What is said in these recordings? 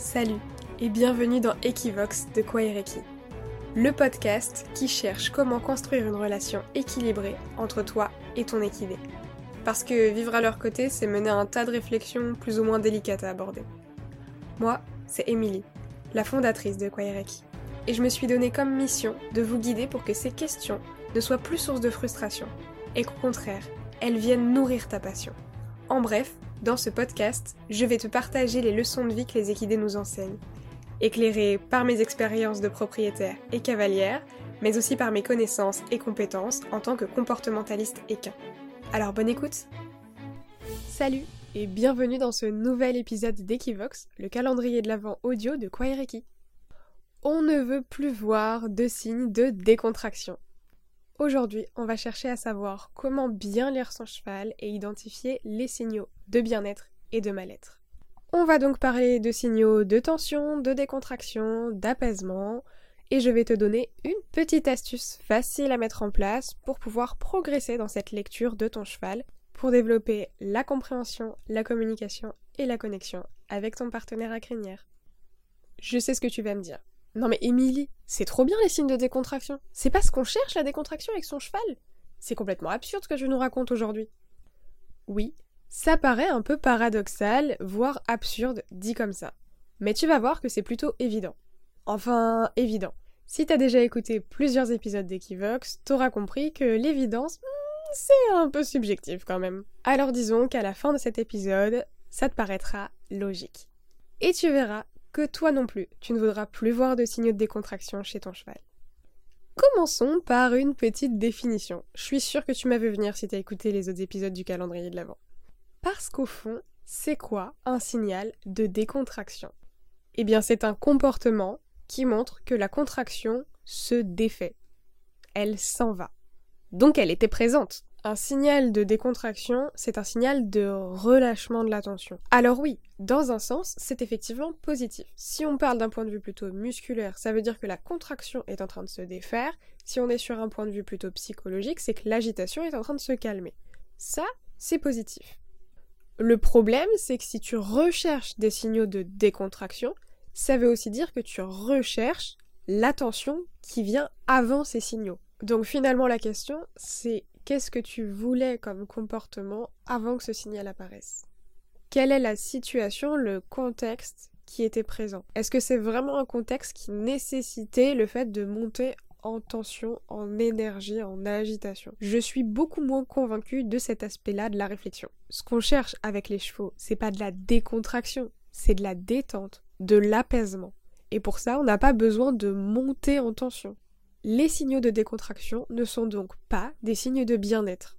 Salut et bienvenue dans Equivox de Kwaireki, le podcast qui cherche comment construire une relation équilibrée entre toi et ton équidé. Parce que vivre à leur côté, c'est mener un tas de réflexions plus ou moins délicates à aborder. Moi, c'est Émilie, la fondatrice de Kwaireki, et je me suis donné comme mission de vous guider pour que ces questions ne soient plus source de frustration, et qu'au contraire, elles viennent nourrir ta passion. En bref, dans ce podcast, je vais te partager les leçons de vie que les équidés nous enseignent, éclairées par mes expériences de propriétaire et cavalière, mais aussi par mes connaissances et compétences en tant que comportementaliste équin. Alors bonne écoute Salut et bienvenue dans ce nouvel épisode d'Equivox, le calendrier de l'avant audio de Kwaireki. On ne veut plus voir de signes de décontraction. Aujourd'hui, on va chercher à savoir comment bien lire son cheval et identifier les signaux de bien-être et de mal-être. On va donc parler de signaux de tension, de décontraction, d'apaisement, et je vais te donner une petite astuce facile à mettre en place pour pouvoir progresser dans cette lecture de ton cheval, pour développer la compréhension, la communication et la connexion avec ton partenaire à crinière. Je sais ce que tu vas me dire. Non mais Émilie, c'est trop bien les signes de décontraction. C'est pas ce qu'on cherche la décontraction avec son cheval. C'est complètement absurde ce que je nous raconte aujourd'hui. Oui, ça paraît un peu paradoxal, voire absurde, dit comme ça. Mais tu vas voir que c'est plutôt évident. Enfin, évident. Si t'as déjà écouté plusieurs épisodes d'Equivox, t'auras compris que l'évidence, hmm, c'est un peu subjectif quand même. Alors disons qu'à la fin de cet épisode, ça te paraîtra logique. Et tu verras que toi non plus, tu ne voudras plus voir de signaux de décontraction chez ton cheval. Commençons par une petite définition. Je suis sûre que tu m'as vu venir si t'as écouté les autres épisodes du calendrier de l'Avent. Parce qu'au fond, c'est quoi un signal de décontraction? Eh bien, c'est un comportement qui montre que la contraction se défait. Elle s'en va. Donc elle était présente. Un signal de décontraction, c'est un signal de relâchement de l'attention. Alors oui, dans un sens, c'est effectivement positif. Si on parle d'un point de vue plutôt musculaire, ça veut dire que la contraction est en train de se défaire. Si on est sur un point de vue plutôt psychologique, c'est que l'agitation est en train de se calmer. Ça, c'est positif. Le problème, c'est que si tu recherches des signaux de décontraction, ça veut aussi dire que tu recherches l'attention qui vient avant ces signaux. Donc finalement la question, c'est Qu'est-ce que tu voulais comme comportement avant que ce signal apparaisse? Quelle est la situation, le contexte qui était présent? Est-ce que c'est vraiment un contexte qui nécessitait le fait de monter en tension, en énergie, en agitation? Je suis beaucoup moins convaincue de cet aspect-là de la réflexion. Ce qu'on cherche avec les chevaux, c'est pas de la décontraction, c'est de la détente, de l'apaisement. Et pour ça, on n'a pas besoin de monter en tension. Les signaux de décontraction ne sont donc pas des signes de bien-être.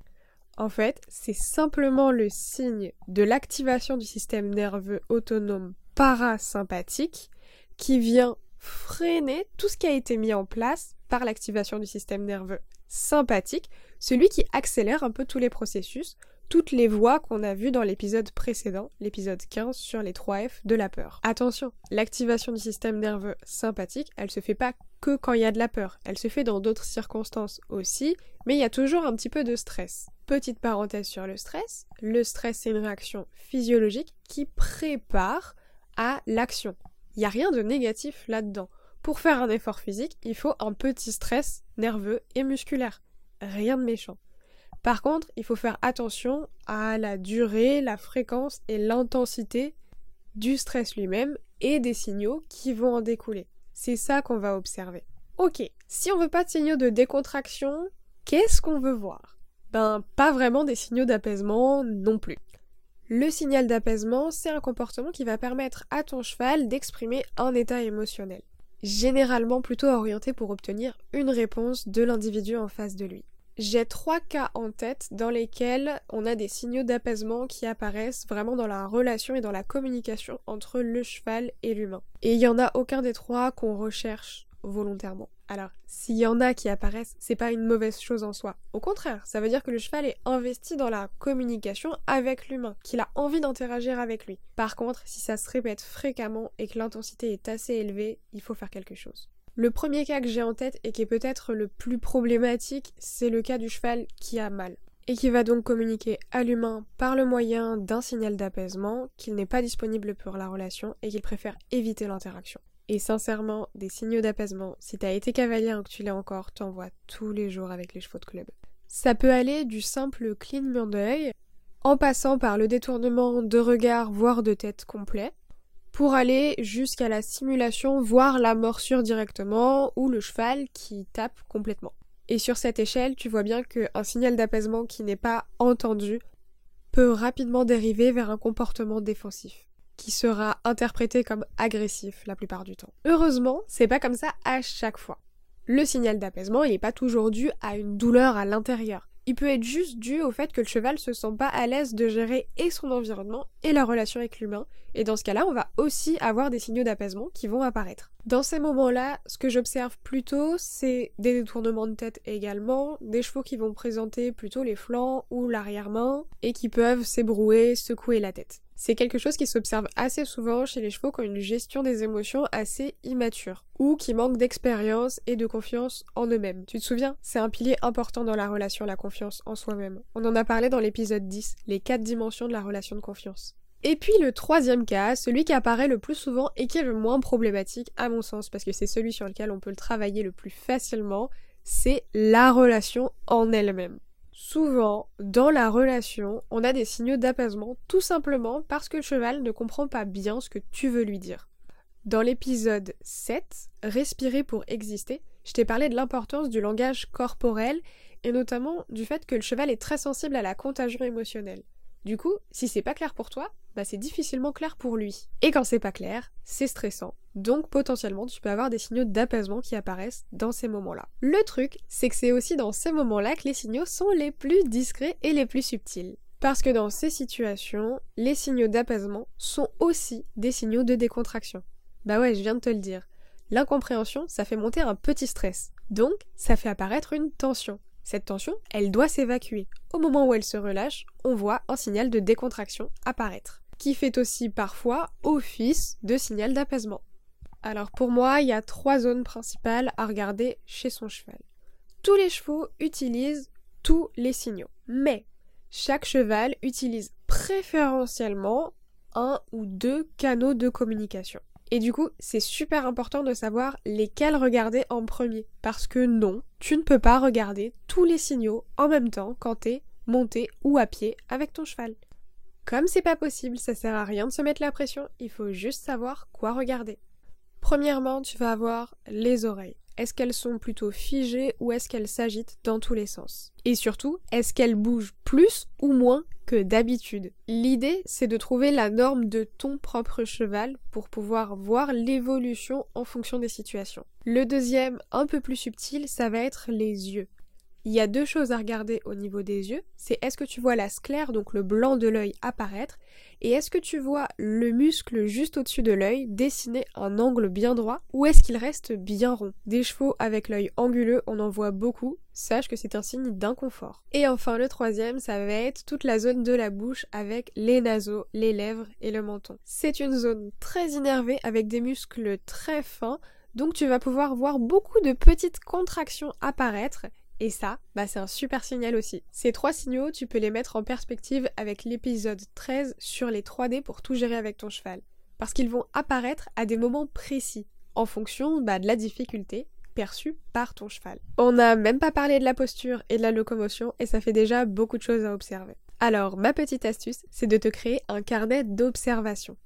En fait, c'est simplement le signe de l'activation du système nerveux autonome parasympathique qui vient freiner tout ce qui a été mis en place par l'activation du système nerveux sympathique, celui qui accélère un peu tous les processus toutes les voies qu'on a vues dans l'épisode précédent, l'épisode 15 sur les 3 F de la peur. Attention, l'activation du système nerveux sympathique, elle se fait pas que quand il y a de la peur, elle se fait dans d'autres circonstances aussi, mais il y a toujours un petit peu de stress. Petite parenthèse sur le stress, le stress c'est une réaction physiologique qui prépare à l'action. Il n'y a rien de négatif là-dedans. Pour faire un effort physique, il faut un petit stress nerveux et musculaire. Rien de méchant. Par contre, il faut faire attention à la durée, la fréquence et l'intensité du stress lui-même et des signaux qui vont en découler. C'est ça qu'on va observer. Ok, si on veut pas de signaux de décontraction, qu'est-ce qu'on veut voir? Ben, pas vraiment des signaux d'apaisement non plus. Le signal d'apaisement, c'est un comportement qui va permettre à ton cheval d'exprimer un état émotionnel, généralement plutôt orienté pour obtenir une réponse de l'individu en face de lui. J'ai trois cas en tête dans lesquels on a des signaux d'apaisement qui apparaissent vraiment dans la relation et dans la communication entre le cheval et l'humain. Et il y en a aucun des trois qu'on recherche volontairement. Alors, s'il y en a qui apparaissent, c'est pas une mauvaise chose en soi. Au contraire, ça veut dire que le cheval est investi dans la communication avec l'humain, qu'il a envie d'interagir avec lui. Par contre, si ça se répète fréquemment et que l'intensité est assez élevée, il faut faire quelque chose. Le premier cas que j'ai en tête et qui est peut-être le plus problématique, c'est le cas du cheval qui a mal. et qui va donc communiquer à l'humain par le moyen d'un signal d'apaisement qu'il n'est pas disponible pour la relation et qu'il préfère éviter l'interaction. Et sincèrement, des signaux d'apaisement, si t'as été cavalier ou que tu l'es encore, t'en vois tous les jours avec les chevaux de club. Ça peut aller du simple clignement d'œil, en passant par le détournement de regard, voire de tête complet, pour aller jusqu'à la simulation, voire la morsure directement, ou le cheval qui tape complètement. Et sur cette échelle, tu vois bien qu'un signal d'apaisement qui n'est pas entendu peut rapidement dériver vers un comportement défensif, qui sera interprété comme agressif la plupart du temps. Heureusement, c'est pas comme ça à chaque fois. Le signal d'apaisement, il n'est pas toujours dû à une douleur à l'intérieur. Il peut être juste dû au fait que le cheval se sent pas à l'aise de gérer et son environnement et la relation avec l'humain, et dans ce cas-là, on va aussi avoir des signaux d'apaisement qui vont apparaître. Dans ces moments-là, ce que j'observe plutôt, c'est des détournements de tête également, des chevaux qui vont présenter plutôt les flancs ou l'arrière-main, et qui peuvent s'ébrouer, secouer la tête. C'est quelque chose qui s'observe assez souvent chez les chevaux qui ont une gestion des émotions assez immature, ou qui manquent d'expérience et de confiance en eux-mêmes. Tu te souviens? C'est un pilier important dans la relation, la confiance en soi-même. On en a parlé dans l'épisode 10, les quatre dimensions de la relation de confiance. Et puis le troisième cas, celui qui apparaît le plus souvent et qui est le moins problématique à mon sens, parce que c'est celui sur lequel on peut le travailler le plus facilement, c'est la relation en elle-même. Souvent, dans la relation, on a des signaux d'apaisement tout simplement parce que le cheval ne comprend pas bien ce que tu veux lui dire. Dans l'épisode 7, Respirer pour exister, je t'ai parlé de l'importance du langage corporel et notamment du fait que le cheval est très sensible à la contagion émotionnelle. Du coup, si c'est pas clair pour toi, bah c'est difficilement clair pour lui. Et quand c'est pas clair, c'est stressant. Donc potentiellement tu peux avoir des signaux d'apaisement qui apparaissent dans ces moments-là. Le truc, c'est que c'est aussi dans ces moments-là que les signaux sont les plus discrets et les plus subtils. Parce que dans ces situations, les signaux d'apaisement sont aussi des signaux de décontraction. Bah ouais, je viens de te le dire. L'incompréhension, ça fait monter un petit stress. Donc, ça fait apparaître une tension. Cette tension, elle doit s'évacuer. Au moment où elle se relâche, on voit un signal de décontraction apparaître, qui fait aussi parfois office de signal d'apaisement. Alors pour moi, il y a trois zones principales à regarder chez son cheval. Tous les chevaux utilisent tous les signaux, mais chaque cheval utilise préférentiellement un ou deux canaux de communication. Et du coup, c'est super important de savoir lesquels regarder en premier. Parce que non, tu ne peux pas regarder tous les signaux en même temps quand t'es monté ou à pied avec ton cheval. Comme c'est pas possible, ça sert à rien de se mettre la pression, il faut juste savoir quoi regarder. Premièrement, tu vas avoir les oreilles. Est-ce qu'elles sont plutôt figées ou est-ce qu'elles s'agitent dans tous les sens? Et surtout, est-ce qu'elles bougent plus ou moins que d'habitude? L'idée, c'est de trouver la norme de ton propre cheval pour pouvoir voir l'évolution en fonction des situations. Le deuxième, un peu plus subtil, ça va être les yeux. Il y a deux choses à regarder au niveau des yeux, c'est est-ce que tu vois la sclère, donc le blanc de l'œil apparaître, et est-ce que tu vois le muscle juste au-dessus de l'œil dessiner un angle bien droit, ou est-ce qu'il reste bien rond? Des chevaux avec l'œil anguleux, on en voit beaucoup, sache que c'est un signe d'inconfort. Et enfin le troisième, ça va être toute la zone de la bouche avec les naseaux, les lèvres et le menton. C'est une zone très innervée avec des muscles très fins, donc tu vas pouvoir voir beaucoup de petites contractions apparaître et ça, bah c'est un super signal aussi. Ces trois signaux, tu peux les mettre en perspective avec l'épisode 13 sur les 3D pour tout gérer avec ton cheval. Parce qu'ils vont apparaître à des moments précis, en fonction bah, de la difficulté perçue par ton cheval. On n'a même pas parlé de la posture et de la locomotion et ça fait déjà beaucoup de choses à observer. Alors, ma petite astuce, c'est de te créer un carnet d'observation.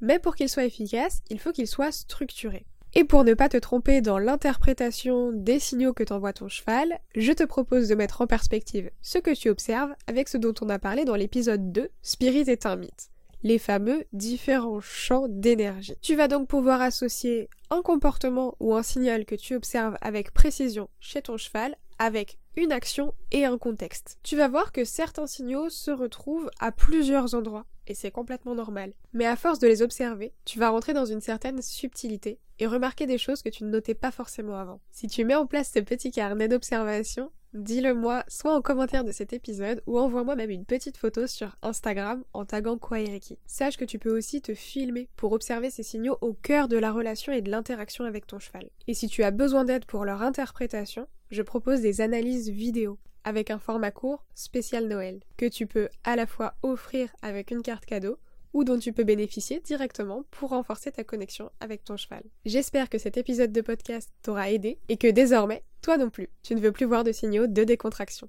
Mais pour qu'il soit efficace, il faut qu'il soit structuré. Et pour ne pas te tromper dans l'interprétation des signaux que t'envoie ton cheval, je te propose de mettre en perspective ce que tu observes avec ce dont on a parlé dans l'épisode 2, Spirit est un mythe, les fameux différents champs d'énergie. Tu vas donc pouvoir associer un comportement ou un signal que tu observes avec précision chez ton cheval avec une action et un contexte. Tu vas voir que certains signaux se retrouvent à plusieurs endroits, et c'est complètement normal. Mais à force de les observer, tu vas rentrer dans une certaine subtilité et remarquer des choses que tu ne notais pas forcément avant. Si tu mets en place ce petit carnet d'observation, dis-le moi soit en commentaire de cet épisode ou envoie-moi même une petite photo sur Instagram en taguant Kwaereki. Sache que tu peux aussi te filmer pour observer ces signaux au cœur de la relation et de l'interaction avec ton cheval. Et si tu as besoin d'aide pour leur interprétation, je propose des analyses vidéo. avec un format court spécial Noël, que tu peux à la fois offrir avec une carte cadeau ou dont tu peux bénéficier directement pour renforcer ta connexion avec ton cheval. J'espère que cet épisode de podcast t'aura aidé et que désormais, toi non plus, tu ne veux plus voir de signaux de décontraction.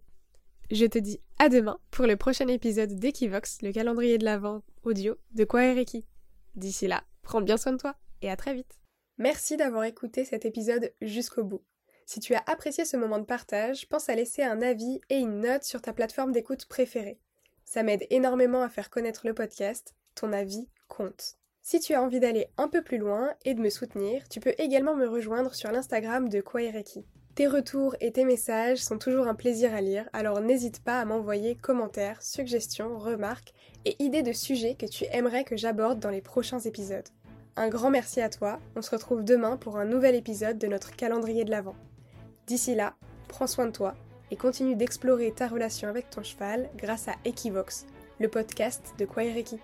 Je te dis à demain pour le prochain épisode d'Equivox, le calendrier de l'Avent audio de Quoi. D'ici là, prends bien soin de toi et à très vite. Merci d'avoir écouté cet épisode jusqu'au bout. Si tu as apprécié ce moment de partage, pense à laisser un avis et une note sur ta plateforme d'écoute préférée. Ça m'aide énormément à faire connaître le podcast, ton avis compte. Si tu as envie d'aller un peu plus loin et de me soutenir, tu peux également me rejoindre sur l'Instagram de Kwaireki. Tes retours et tes messages sont toujours un plaisir à lire, alors n'hésite pas à m'envoyer commentaires, suggestions, remarques et idées de sujets que tu aimerais que j'aborde dans les prochains épisodes. Un grand merci à toi, on se retrouve demain pour un nouvel épisode de notre calendrier de l'Avent. D'ici là, prends soin de toi et continue d'explorer ta relation avec ton cheval grâce à Equivox, le podcast de Kwaireki.